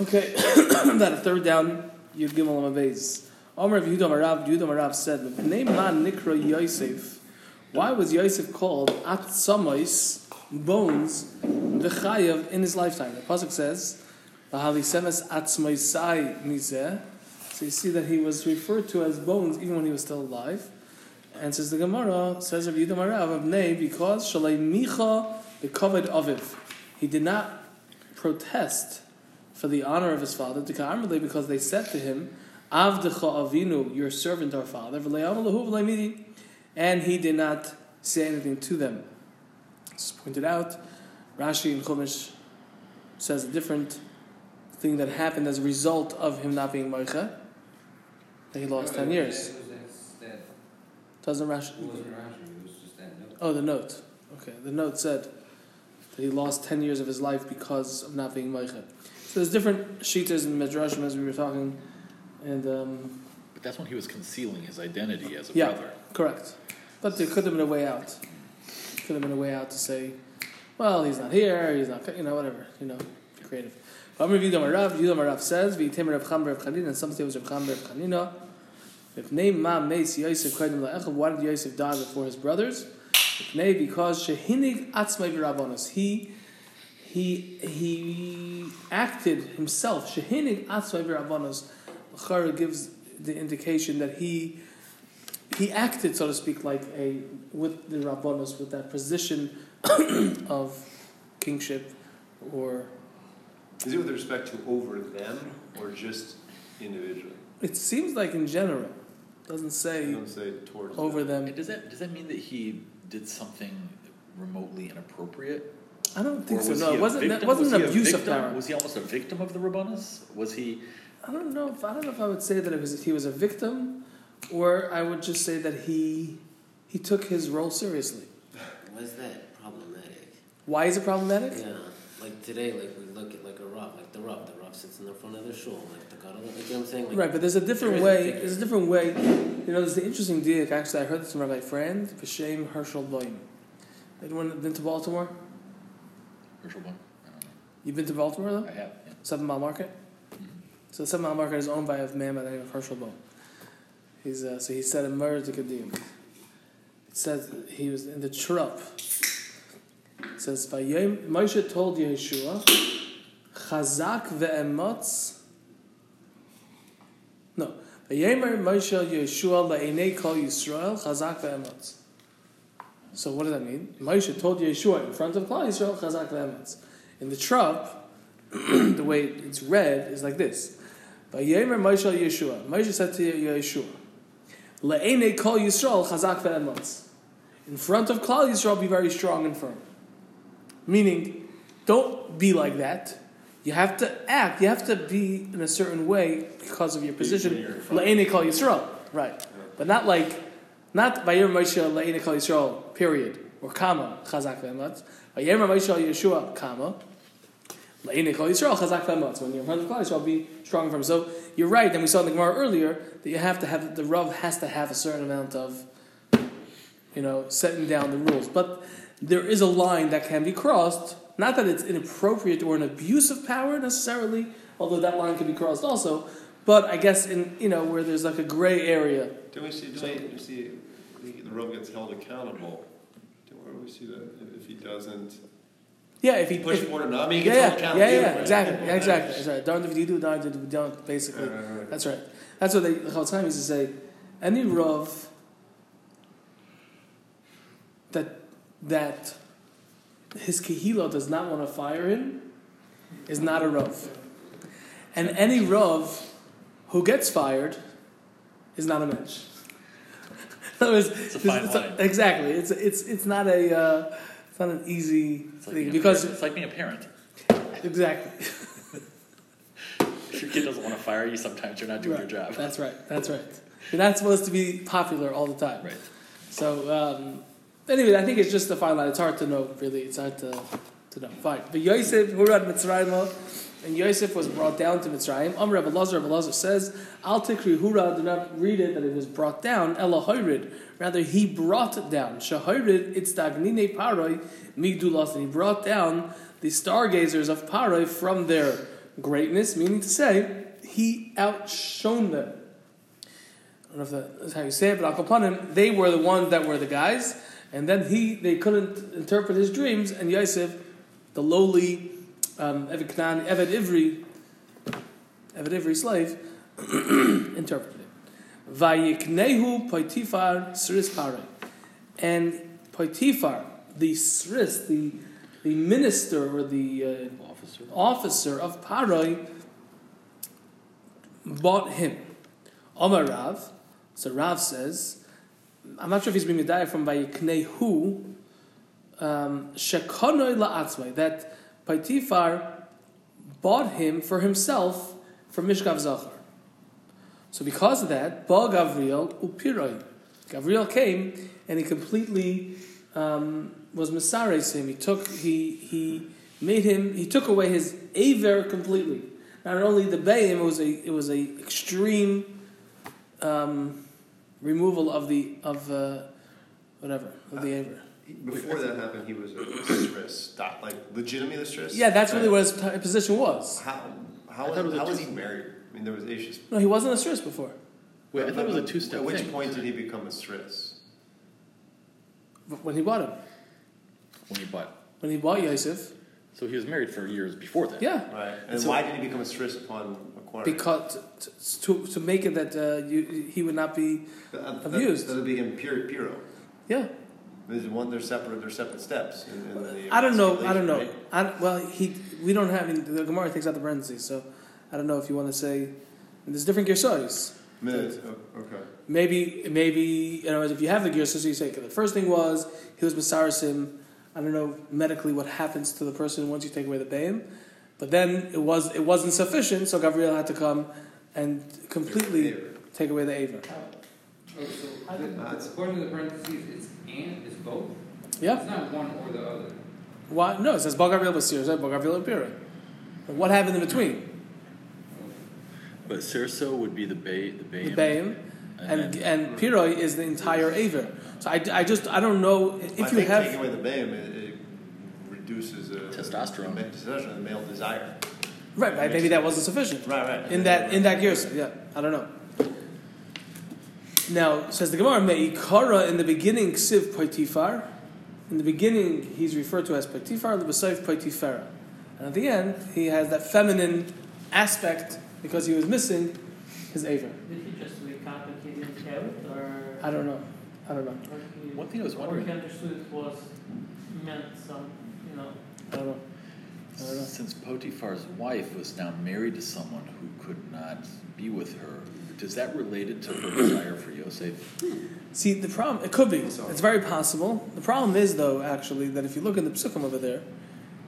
Okay, that a third down, Yud Gimel Amavez. Omer of Yudam Arav, Yudam Arav said, Name man Nikra Yosef. Why was Yosef called At Samois, bones, V'chayav in his lifetime? The Pasuk says, V'hali Semes Atzmoisai Mizeh. So you see that he was referred to as bones even when he was still alive. And says the Gemara, says of Yudam Arav, of because Shalei Micha, the covered Aviv. He did not protest for the honor of his father, because they said to him, Avdecha Avinu, your servant our father, and he did not say anything to them. It's pointed out, Rashi and Chumash says a different thing that happened as a result of him not being Moicha, that he lost 10 years. Doesn't Rashi? Oh, the note. Okay, the note said that he lost 10 years of his life because of not being Moicha. So there's different shitas in Midrashim as we were talking, and um, But that's when he was concealing his identity as a yeah, brother. correct. But there could have been a way out. Could have been a way out to say, well, he's not here, he's not, you know, whatever, you know, creative. Amr Yudam Arav, Yudam Arav says, V'yitem Rav Chama bar Chanina, and some say it was Rav Chama bar Chanina. If name Ma Meis Yosef Kodim La'echav, why did Yosef die before his brothers? If nay, because Shehinig Atzmai V'Rabbonos, he he he acted himself. Shehinig Atzmai V'Rabbonos. Chara gives the indication that he he acted, so to speak, like a with the Rabbonos, with that position of kingship, or Is it with respect to over them or just individually? it seems like in general, doesn't say don't say towards over them. them. Does that does that mean that he did something remotely inappropriate? I don't think so. No, it wasn't. victim? That wasn't Was an he a abuse of power. Was he almost a victim of the Rabbanus? Was he? I don't know. If, I don't know if I would say that it was he was a victim, or I would just say that he he took his role seriously. Why is that problematic? Why is it problematic? Yeah, like today, like we look at like a Rav, like the Rav, the Rav sits in the front of the shul, like the Gadol, like you know what I'm saying? Like, Right, but there's a different There is a way. figure. There's a different way. You know, there's the interesting diak. Actually, I heard this from Rabbi Friend, B'Shem Herschel Boim. Anyone been to Baltimore? Herschel don't know. You've been to Baltimore though? I have. Yeah. Seven Mile Market. So Seven Mile Market is owned by a man by the name of Herschel Bohm. He's uh, so he said a murder to Kadim. It says he was in the trup. It says Moshe told Yeshua, Chazak ve'emotz. No, Vayemer Moshe Yeshua la'enei kol Yisrael Chazak ve'emotz. So what does that mean? Moshe told Yeshua in front of Klal Yisrael Chazak ve'emotz. In the trup, the way it's read is like this. Vayemer Moshe Yeshua. Moshe said to Yeshua, Le'ene kol Yisrael chazak ve'emotz. In front of Klal Yisrael, be very strong and firm. Meaning, don't be like that. You have to act. You have to be in a certain way because of your position. when you're in. Le'ene kol Yisrael, right? But not like, not Vayemer Moshe Le'ene kol Yisrael. Period. Or comma chazak ve'emotz. Vayemer Moshe Yeshua comma. Le'ene kol Yisrael chazak ve'emotz. When you're in front of Klal Yisrael, be strong firm. So you're right, and we saw in the Gemara earlier that you have to have the Rav has to have a certain amount of, you know, setting down the rules. But there is a line that can be crossed. Not that it's inappropriate or an abuse of power necessarily, although that line can be crossed also. But I guess in you know where there's like a gray area. Don't we see, don't we see the, Rav gets held accountable? Do- we see that? If- he doesn't Yeah, if he push if, forward enough, I mean, he yeah, gets yeah, held yeah, accountable. yeah, right? exactly, yeah, exactly. That's right. Darned if you do, darned if you don't. Basically, Right, right, right. That's right. That's what they, the whole time used to say. Any Rav that that his kahila does not want to fire him is not a Rav. And any Rav who gets fired is not a mensch. In other words, It's a fine it's line. exactly. It's it's it's not a uh, it's not an easy It's thing being a because parent. it's like being a parent. exactly. If your kid doesn't want to fire you, sometimes you're not doing Right. your job. That's right. That's right. You're not supposed to be popular all the time. Right. So um, anyway, I think it's just a fine line. It's hard to know, really. It's hard to, to know. Fine. But Yosef, Hurad Mitzrayim, and Yosef was brought down to Mitzrayim. Amr Rabbi Lazar, Rabbi Lazar says, Al Tikri Hurad, do not read it that it was brought down. Hoyrid. Rather, he brought it down. Shahoyrid, it's Dagnine Paroi, Migdulas. And he brought down the stargazers of Paroi from their greatness, meaning to say, he outshone them. I don't know if that's how you say it, but Akapanim, they were the ones that were the guys, and then he, they couldn't interpret his dreams, and Yosef, the lowly um, Eved Knan, Eved Ivri, Eved Ivri slave, interpreted it. Vayiknehu Poitifar Sris Pare. And Poitifar, the Sris, the, the minister or the uh, Officer. officer of Paroi bought him. Omar Rav, so Rav says, I'm not sure if he's being medayah from Vayiknehu, um, Shekonoi la'atzmai, that Paitifar bought him for himself for Mishkav Zachar. So because of that, Ba Gavriel upiroi. Gavriel came and he completely um, was Masares him. He took he he made him he took away his aver completely. Not only the bayim, it was a it was a extreme um, removal of the of uh, whatever of the aver. Before that happened, he was a stress, dot- like legitimately a stress. Yeah, that's really what his t- position was. How how was, was how was he married? I mean, there was issues. No, he wasn't a stress before. Wait, I thought it was a two-step At which thing. point did he become a stress? When he bought him, When he bought. when he bought Yosef, So he was married for years before that. yeah, Right. And So- why did he become a stress upon acquiring? because t- t- to to make it that uh, you, he would not be That- that- abused. That would be him pure puro. yeah. There's one. They're separate. They're separate steps. In, in I don't know. I don't know. right? I don't- well, he we don't have mean, the Gemara takes out the parentheses, so I don't know if you want to say there's different mean, it's- oh, okay. Maybe maybe you know if you have the gersayis, you say okay, the first thing was he was Masarasim. I don't know medically what happens to the person once you take away the bayim, but then it was it wasn't sufficient, so Gabriel had to come and completely take away the aver. Oh, so the- according to the parentheses, it's and, it's both? Yeah. It's not one or the other. Why? No, it says Bar Gabriel Basir, it says Bar Gabriel Apira. What happened in between? But Sirso would be the bay, the bay. The bayim. And, then- and Piroi is the entire Aver. So I, I just, I don't know I if you think have. taking away the bayim, it, it reduces uh, Testosterone. the, testosterone, the male desire. Right, right, maybe that wasn't sufficient. Right, right. In that, in that Gersa, yeah, I don't know. Now, says the Gemara, Me'ikara in the beginning, Ksiv Poitifar. In the beginning, he's referred to as Poitifar, Lebesayf Poitifera. And at the end, he has that feminine aspect because he was missing his Aver. Did he just recomplicate his habit, or? I don't know. I don't know. he- One thing I was wondering. Or wondering- he understood it was meant some, you know. I don't know. I don't know. Since Potiphar's wife was now married to someone who could not be with her, does that relate it to her desire for Yosef? See, the problem, it could be. It's very possible. The problem is, though, actually, that if you look in the Psukim over there,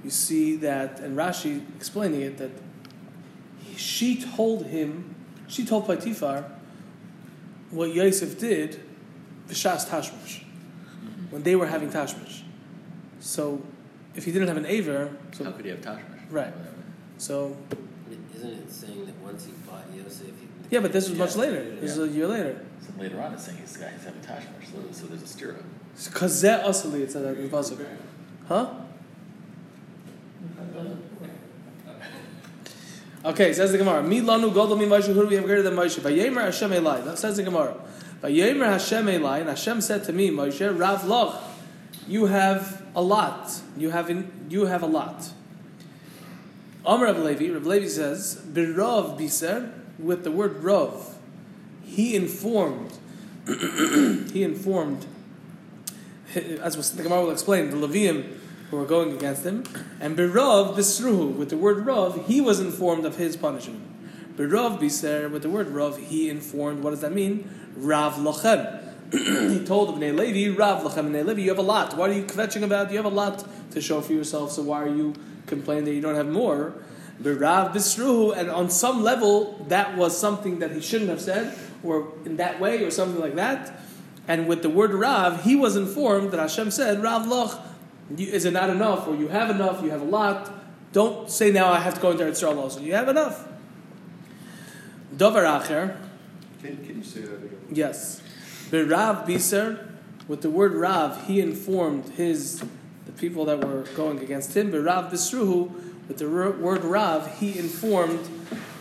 you see that, and Rashi explaining it, that she told him, she told Potiphar what Yosef did, B'shas Tashmish, when they were having Tashmish. So, if he didn't have an Aver, How could he have Tashmish? Right. so, Isn't it saying that once he bought Yosef, he, yeah, but this was much Yeah. later. This is a year later. So later on, it's saying he's, got, he's having Tashmish, so, so there's a stir up. Kazeh Asali, it said that in the Pasuk. Huh? Okay, says the Gemara. Mi lanu godol mi Moshe. Who do we have greater than Moshe? Vayemer Hashem Elai. That says the Gemara. Vayemer Hashem Elai, and Hashem said to me, Moshe, Rav Loch, you have a lot. You have in, you have a lot. Amr Rav Levi. Rav Levi says, Birov biser with the word Rov. He informed. he informed. As the Gemara will explain, the Levium who were going against him, and Berav Bisruhu, with the word Rov, he was informed of his punishment. Berav Biser, with the word Rov, he informed, what does that mean? Rav Lochem. he told Bnei Levi, Rav Lochem, Bnei Levi, you have a lot. Why are you kvetching about? You have a lot to show for yourself, so why are you complaining that you don't have more? Berav Bisruhu, and on some level, that was something that he shouldn't have said, or in that way, or something like that. And with the word Rav, he was informed that Hashem said, Rav you, is it not enough? Or you have enough, you have a lot. Don't say now I have to go into Eretz also. You have enough. Dover Acher, Can, can you say that again? yes. Rav Biser, with the word Rav, he informed his the people that were going against him. Rav Bisruhu, with the word Rav, he informed,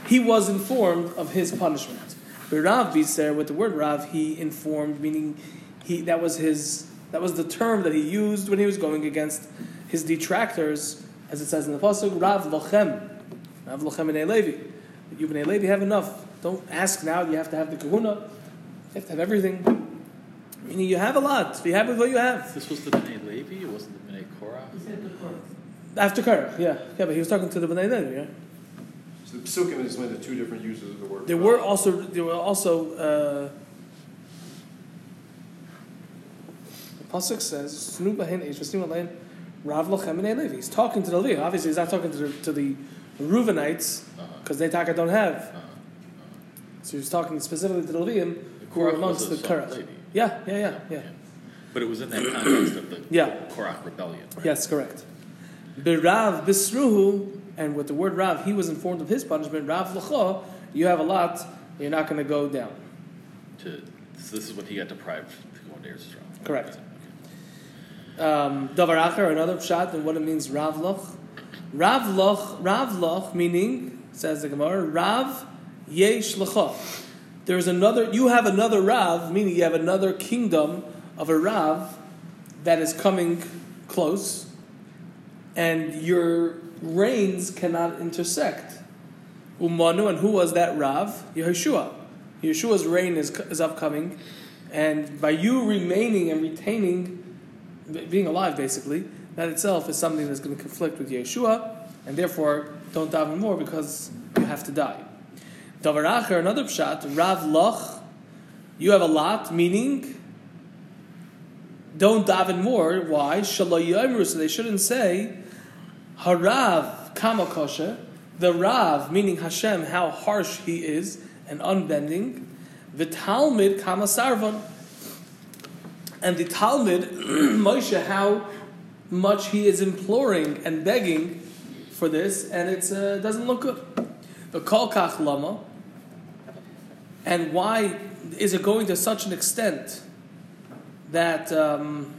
he was informed of his punishment. But Rav Biser, with the word Rav, he informed, meaning he that was his that was the term that he used when he was going against his detractors, as it says in the pasuk, Rav Lochem, Rav Lochem and Levi. You and Levi have enough. Don't ask now. You have to have the Kahuna. You have to have everything. Meaning you have a lot. Be happy with what you have. This was the Bnei Levi, it wasn't the Bnei Korah? He said the. After Korach, yeah, yeah, but he was talking to the Bnei Levi, yeah. So the psukim is one of the two different uses of the word. There were also there were also uh, the pasuk says "Snu bahin eish v'snu alein Rav lochem and Levi." He's talking to the Levi. Obviously, he's not talking to the, to the Reubenites Uh-huh. because they taka don't have. Uh-huh. So he's talking specifically to the Levium Korach amongst the was a Korach. Levi. Yeah, yeah, yeah, yeah. But it was in that context of the Yeah. Korach rebellion, right? Yes, correct. Birav bisruhu, and with the word Rav, he was informed of his punishment. Rav l'cha, you have a lot, you're not going to go down. To, so this is what he got deprived to go into Eretz Yisrael. Correct. Um, Davar acher, another shot, and what it means Rav loch. Rav loch, Rav loch, meaning says the Gemara, Rav yesh l'cha. There's another. You have another Rav, meaning you have another kingdom of a Rav that is coming close, and your reigns cannot intersect. Umanu, and who was that Rav? Yeshua. Yeshua's reign is, is upcoming, and by you remaining and retaining, being alive basically, that itself is something that's going to conflict with Yeshua, and therefore don't daven more because you have to die. Davar acher, another pshat, Rav loch, you have a lot, meaning don't daven more. Why? Shalom yomru, so they shouldn't say Harav kama kosher, the Rav, meaning Hashem, how harsh he is and unbending, the Talmud kama sarvan, and the Talmud, Moshe, how much he is imploring and begging for this, and it uh, doesn't look good. The kol kach lama, and why is it going to such an extent that um,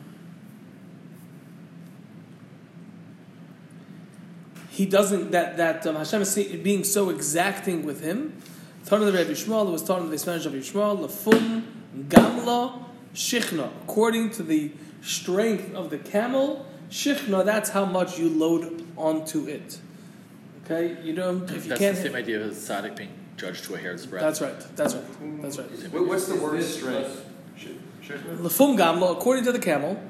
he doesn't that that um, Hashem is being so exacting with him? Tana the Rabbi Yishmael, it was taught in the Spanish of Yishmael, lafum gamla shichna. According to the strength of the camel, shichna, that's how much you load onto it. Okay, you know if you That's can't. the same idea as Tzaddik being judged to a hair's breadth. That's right. That's right. That's right. What, what's the word this strength? Sh- Shechna? Lafum gamla, according to the camel,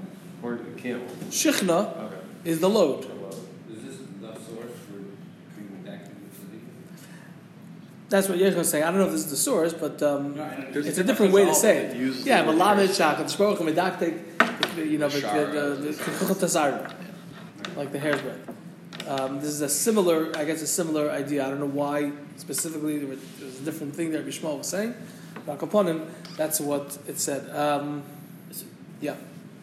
Or the camel? shichna Okay. is the load. Is this the source for bringing back to the That's what Yechon is saying. I don't know if this is the source, but um, There's it's a a different way to say it. all that uses Yeah, the but word lamed hair. shak and shporach and medaktik, you know, but the the the like the hair's breadth. Um, this is a similar, I guess, a similar idea. I don't know why specifically there was, there was a different thing that Bishmal was saying. But upon him, that's what it said. Um, yeah,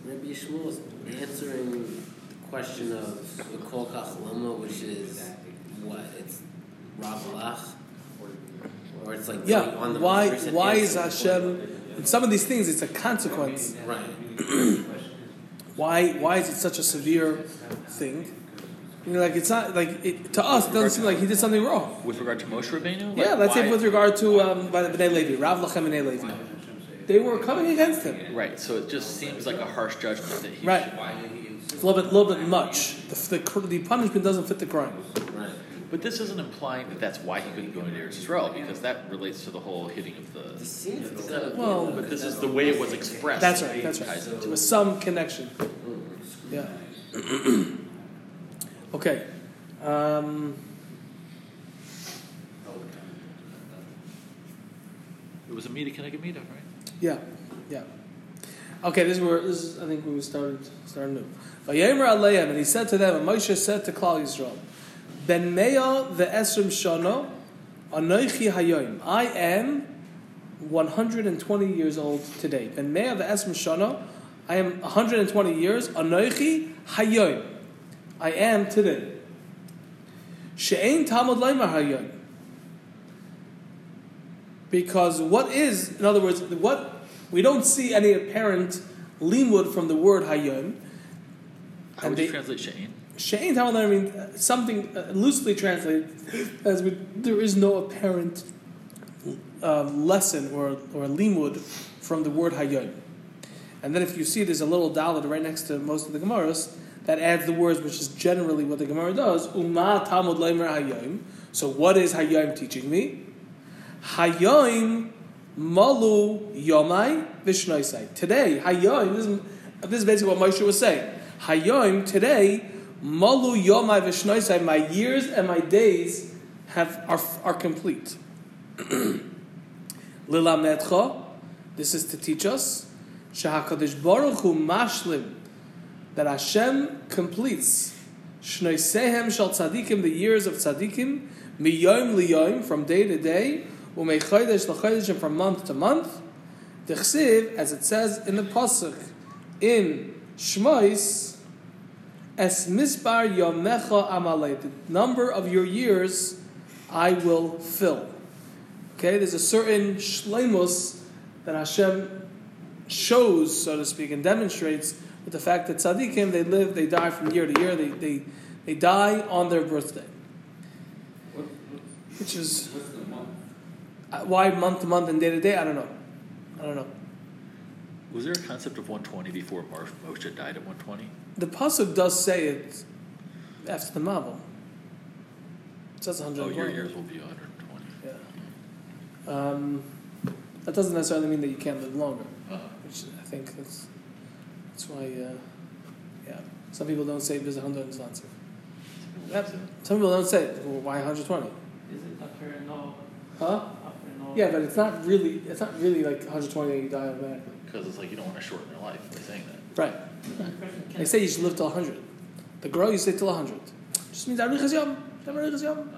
Rabbi Yishmael was answering the question of the Kol Lama, which is what? It's Rav Lach? Or it's like yeah. on the Why? Why is. Hashem? In some of these things, it's a consequence. Right. Why? Why is it such a severe thing? You know, like it's not like it, to us. It doesn't seem like he did something wrong. With regard to Moshe Rabbeinu? Yeah, Like, let's say with regard to um, by the Bnei Levi, Rav Lachem and Levi, they were coming against him. Right, so it just seems like a harsh judgment that he Right. should- It's a little bit, little bit much. The, the, the punishment doesn't fit the crime. Right. But this isn't implying that that's why he couldn't go into Eretz Yisrael, because that relates to the whole hitting of This the. seems to. Well, But this is the way it was expressed. That's right. That's right. into There was some connection. Yeah. okay. Um, It was a Mida Keneged Mida, right? yeah. Yeah. Okay. This is where this is. I think we started started new. Vayemer Aleim, and he said to them, and Moshe said to Klal Yisrael, Ben Meya the Esrim Shana, Anoichi Hayoim. I am 120 years old today. Ben Meya the Esrim Shana, I am 120 years. Anoichi Hayoim. I am today. She'ein Talmud Leimer Hayoim. Because what is, in other words, what we don't see any apparent limud from the word Hayoim. How And would you they- translate Shane? Shein Talmud learning uh, something uh, loosely translated as we, there is no apparent um, lesson or or limud from the word hayom. And then if you see there's a little dalet right next to most of the Gemaras that adds the words, which is generally what the Gemara does. Uma Talmud leimer hayom. So what is hayom teaching me? Hayom malu yomai vishnoisai. Today, hayom. This is, this is basically what Moshe was saying. Hayom today malu yomai vishnoisai. My years and my days have are are complete. Lilamedcha. This is to teach us Shahakadosh Baruch Hu mashlim that Hashem completes Shnoisehem shal tzadikim the years of tzadikim miyom liyom from day to day umeichodesh lachodesh and from month to month. Dechsiv, as it says in the pasuk in Shmois, es misbar yomecha amalei the number of your years I will fill. Okay, there's a certain shleimus that Hashem shows, so to speak, and demonstrates with the fact that tzaddikim they live, they die from year to year, they they, they die on their birthday, What, which is month? uh, why month to month and day to day. I don't know. I don't know. Was there a concept of 120 before Mar- Moshe died at 120? The pasuk does say it after the Mabul. It says Oh, your years will be 120. Yeah. Um, that doesn't necessarily mean that you can't live longer. Uh, Which I think that's that's why. Uh, yeah. Some people don't say visit 120. Yep. Some people don't say it. Well, why 120? Is it after no? Huh? After no? Yeah, but it's not really. It's not really like 120 and you die automatically. Because it's like you don't want to shorten your life by saying that. Right. They say you should live till 100. The girl you say till 100. Just means Arichas Yom. Arichas Yom.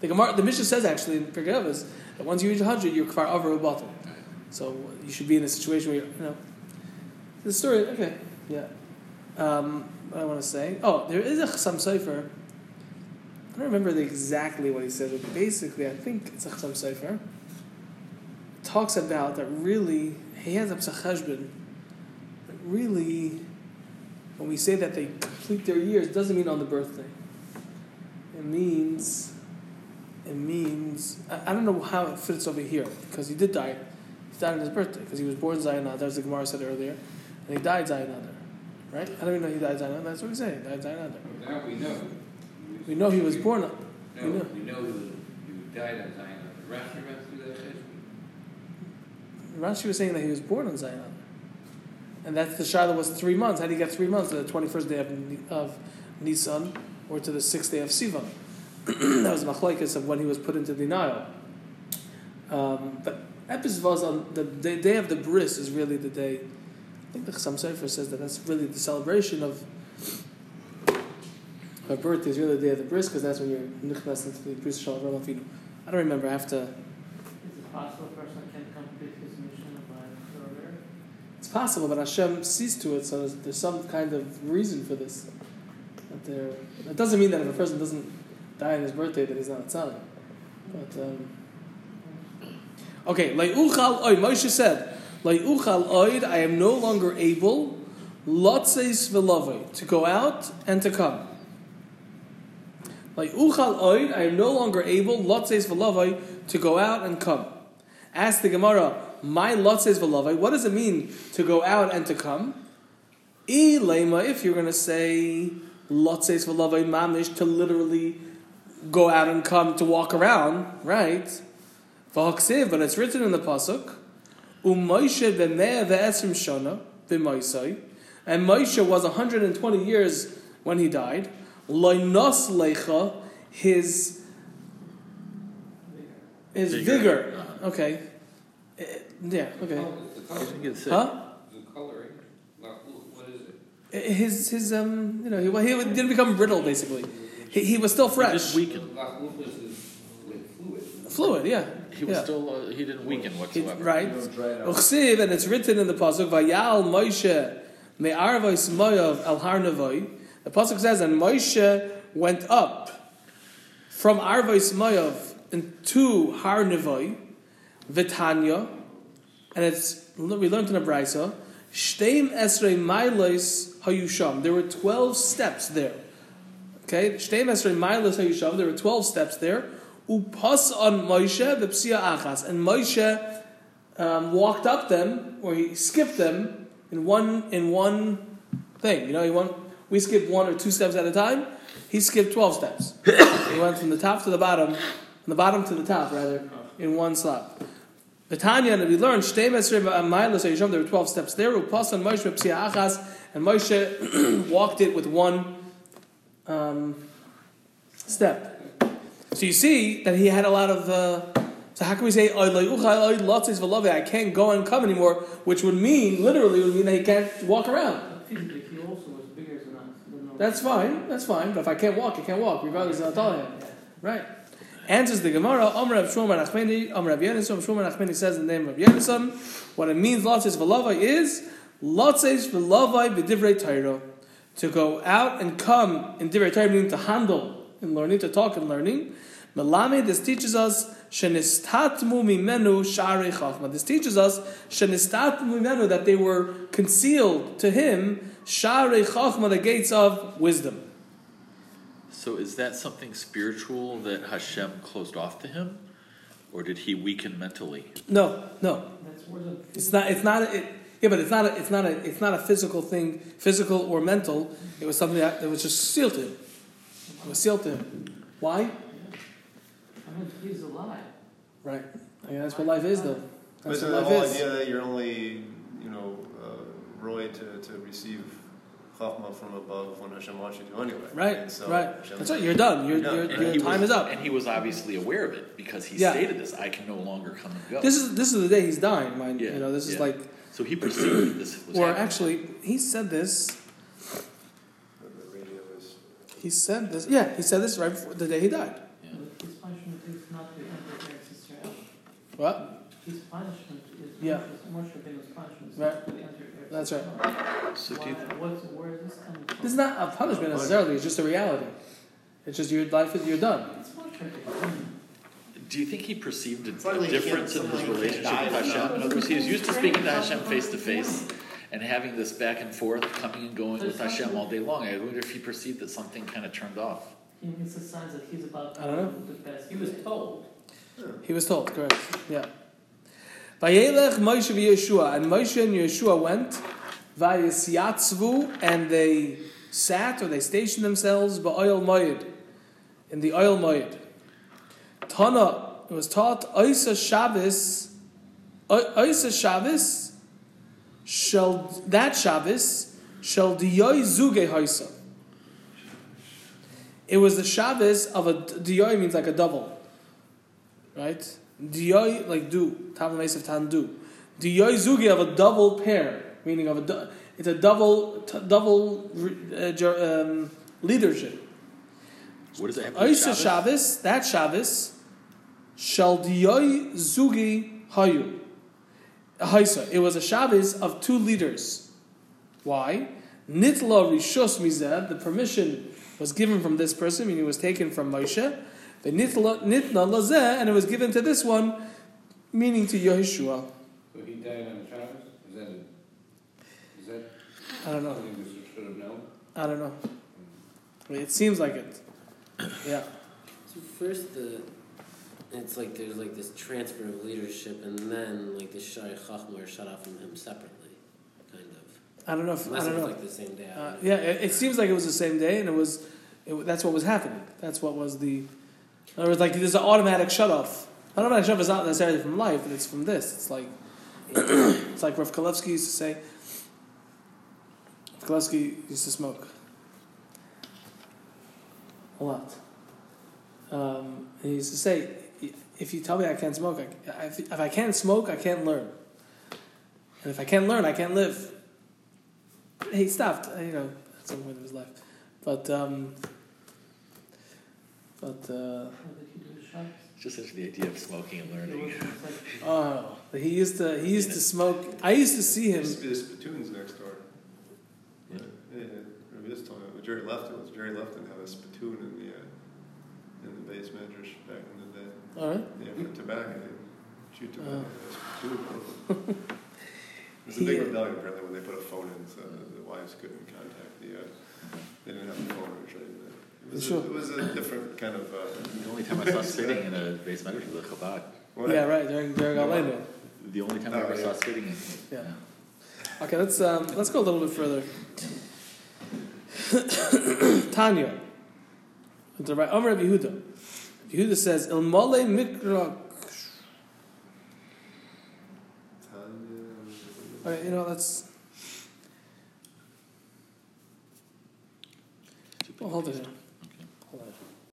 The Gemara, the Mishnah says actually in Pirkei Avos that once you reach 100, you're kfar over a bottle. So you should be in a situation where you you know. The story, okay, yeah. Um, I want to say. Oh, there is a Chassam Sofer. I don't remember exactly what he said, but basically, I think it's a Chassam Sofer. Talks about that really, he has a Psach Cheshbon, that really, when we say that they complete their years, doesn't mean on the birthday. It means, it means, I, I don't know how it fits over here, because he did die. He died on his birthday, because he was born Zayin Adar, as the Gemara said earlier, and he died Zayin Adar. Right? I don't even know he died Zayin that's what he's saying, he died Zayin. Now we know. We know he was born, No, we know. we know he was, he died on Zayin. Of us do that history. Rashi was saying that he was born on Zayin And that's the Shiloh was three months. How do you get three months? To the 21st day of, of Nisan or to the sixth day of Sivan? that was machlekes of when he was put into the Nile. Um, but Epis was on the, the day of the bris is really the day. I think the Chassam Sofer says that that's really the celebration of her birthday is really the day of the bris because that's when you're nichnas into the bris shal Avram Avinu. I don't remember. I have to. Is it possible a person can complete his mission by? It's possible, but Hashem sees to it, so there's, there's some kind of reason for this. That there, it doesn't mean that if a person doesn't die on his birthday, that he's not a tzaddik. But um, okay, leiuchal oid. Moshe said. I am no longer able, lotzeis velovei, to go out and to come. Leiuchal oid. I am no longer able, lotzeis velovei, to go out and come. Ask the Gemara, my lotzes v'lavai, what does it mean to go out and to come? E if you're going to say lotzes v'lavai mamish, to literally go out and come, to walk around, right? V'haksiv, but it's written in the pasuk, u'moishe b'meh ve'esrim shana b'moisai, and Moshe was 120 years when he died. Loinos lecha, his his Vigor. vigor. Uh-huh. Okay. Eh, yeah. Okay. Oh, the He color. didn't get sick. Huh? The coloring. Like, what is it? Eh, His his um you know he, well, he didn't become brittle basically. He, he was still fresh. didn't weaken. Las lupus is with fluid. Fluid. Yeah. He was yeah. still. Uh, he didn't weaken He- whatsoever. right. Don't dry it out. Uchsiv, and it's written in the pasuk Vayal Moshe me'arvos moyav al har The pasuk says, and Moshe went up from Arvos Moyav into Har Nevoy, Vitanya, and it's we learned in a brisa. Shteim esrei mailos hayusham. There were twelve steps there. Okay, Shtei Mesrei Mailas Hayishav, there were 12 steps there. Upas on Moshe, Vipsia Achas. And Moshe um, walked up them, or he skipped them in one in one thing. You know, he went, we skip one or two steps at a time. He skipped 12 steps. he went from the top to the bottom, from the bottom to the top, rather, in one slot. The Tanya that we learned, there were 12 steps there. Upas on Moshe, Vipsia Achas. And Moshe walked it with one um, step. So you see that he had a lot of. Uh, so how can we say "Oy lo yuchal, oy? I can't go and come anymore, which would mean literally would mean that he can't walk around. But physically, he also was bigger than us. than us. That's fine. That's fine. But if I can't walk, I can't walk. Regardless of how tall I am. Right. Answers the Gemara. Omer Rav Shmuel Nachmeni. Omer Rav Yenison. Shmuel Nachmeni says the name of Yenison. What it means, lotzis v'love, is lotzis v'love b'divrei Torah. To go out and come in divrei Torah, meaning to handle in learning, to talk and learning. Melamed, this teaches us shenistatmu mimenu sharei chachma. This teaches us shenistatmu mimenu that they were concealed to him sharei chachma, the gates of wisdom. So is that something spiritual that Hashem closed off to him? Or did he weaken mentally? No, no, That's words of it's not. It's not. It, yeah, but it's not. A, it's not a. It's not a physical thing, physical or mental. It was something that, that was just sealed to him. It sealed him. Why? I mean, he's alive. Right. I mean, that's what life is, though. But That's isn't what the whole is. idea that you're only, you know, uh, roy to, to receive chachma from above when Hashem wants you to anyway. Right, And so right. Hashem- That's right. You're done. Your, You're done. your, And your time was, is up. And he was obviously aware of it because he Yeah. stated this. I can no longer come and go. This is this is the day he's dying. Mind Yeah, you know, this is yeah. like, so he perceived this was or happening. actually, he said this. The radio is. He said this. Yeah, he said this right before the day he died. Yeah. But his punishment is not to enter Eretz Israel. What? His punishment is Yeah. Moshe Moshe Rabbeinu's punishment Right. to enter That's right. So Why, do you, what's, where is this coming from? This is not a punishment necessarily. It's just a reality. It's just your life. is You're done. It's Moshe do you think he perceived a, a difference in his relationship with Hashem? without- In other words, he was used to speaking to Hashem face to face and having this back and forth, coming and going with Hashem all day long. I wonder if he perceived that something kind of turned off. He means the signs that he's about to I don't know. to pass. He was told. He was told, correct. Yeah. Vayelech Moshe v'Yeshua, and Moshe and Yeshua went, Vayisyatzvu, and they sat or they stationed themselves ba'oil moed, in the oil moed. Tana, it was taught, Oisa Shabbos, O- Oisa Shabbos, shall, that Shabbos, shall diyoy zuge hoisa. It was the Shabbos of a, diyoy means like a double right? Diyoy like do tam of tan do. Diyoy zugi of a double pair, meaning of a it's a double t- double uh, um, leadership. What does that have to do with Oisa Shabbos? Shabbos, that Shabbos, shall diyoy zugi hayu. Haisa. It was a Shabbos of two leaders. Why? Nitla rishos mizeh. The permission was given from this person, meaning it was taken from Moshe. The nitla nitna lazeh, and it was given to this one, meaning to Yehoshua. So he died on the Shabbos? Is that, a- is that I don't know. should have known? I don't know. I mean, it seems like it. Yeah. So first the it's like there's like this transfer of leadership and then like the Shari Chachma are shut off from him separately, kind of. I don't know. If, I don't it was know. like the same day. Uh, yeah, it, it seems like it was the same day, and it was. It, that's what was happening. That's what was the. In other words, like there's an automatic shut off. Automatic shut off is not necessarily from life, but it's from this. It's like. it's like Rav Kalevsky used to say. Kalevsky used to smoke. A lot. Um, he used to say, if you tell me I can't smoke, I, if, if I can't smoke, I can't learn. And if I can't learn, I can't live. He stopped, uh, you know, at some point in his life. But, um, but, uh, How did he do his Shabbos? Just such the idea of smoking and learning. was just oh, he used to, he used to smoke. I used to see There him. used to be the spittoons next door. Yeah, yeah. Remember this time? When Jerry Lefton was Jerry Lefton had a spittoon in the uh, in the beis medrashes back in the day. All right. Yeah, for tobacco, they shoot tobacco. With a spittoon. It was a big rebellion apparently when they put a phone in, so the wives couldn't contact the. Uh, they didn't have the phone, which I, it It was, Sure. a, it was a different kind of. Uh, The only time I saw spitting in a beis medrash was the Chabad. what- Yeah, right. During during Aleinu. The only time I Oh, ever yeah. saw spitting in. Yeah. Okay, let's um, let's go a little bit further. Tanya, the right Omer of Yehuda. Yehuda says, "Il mole mikra." All right, you know, let's. Well, hold it here. Okay. Hold on.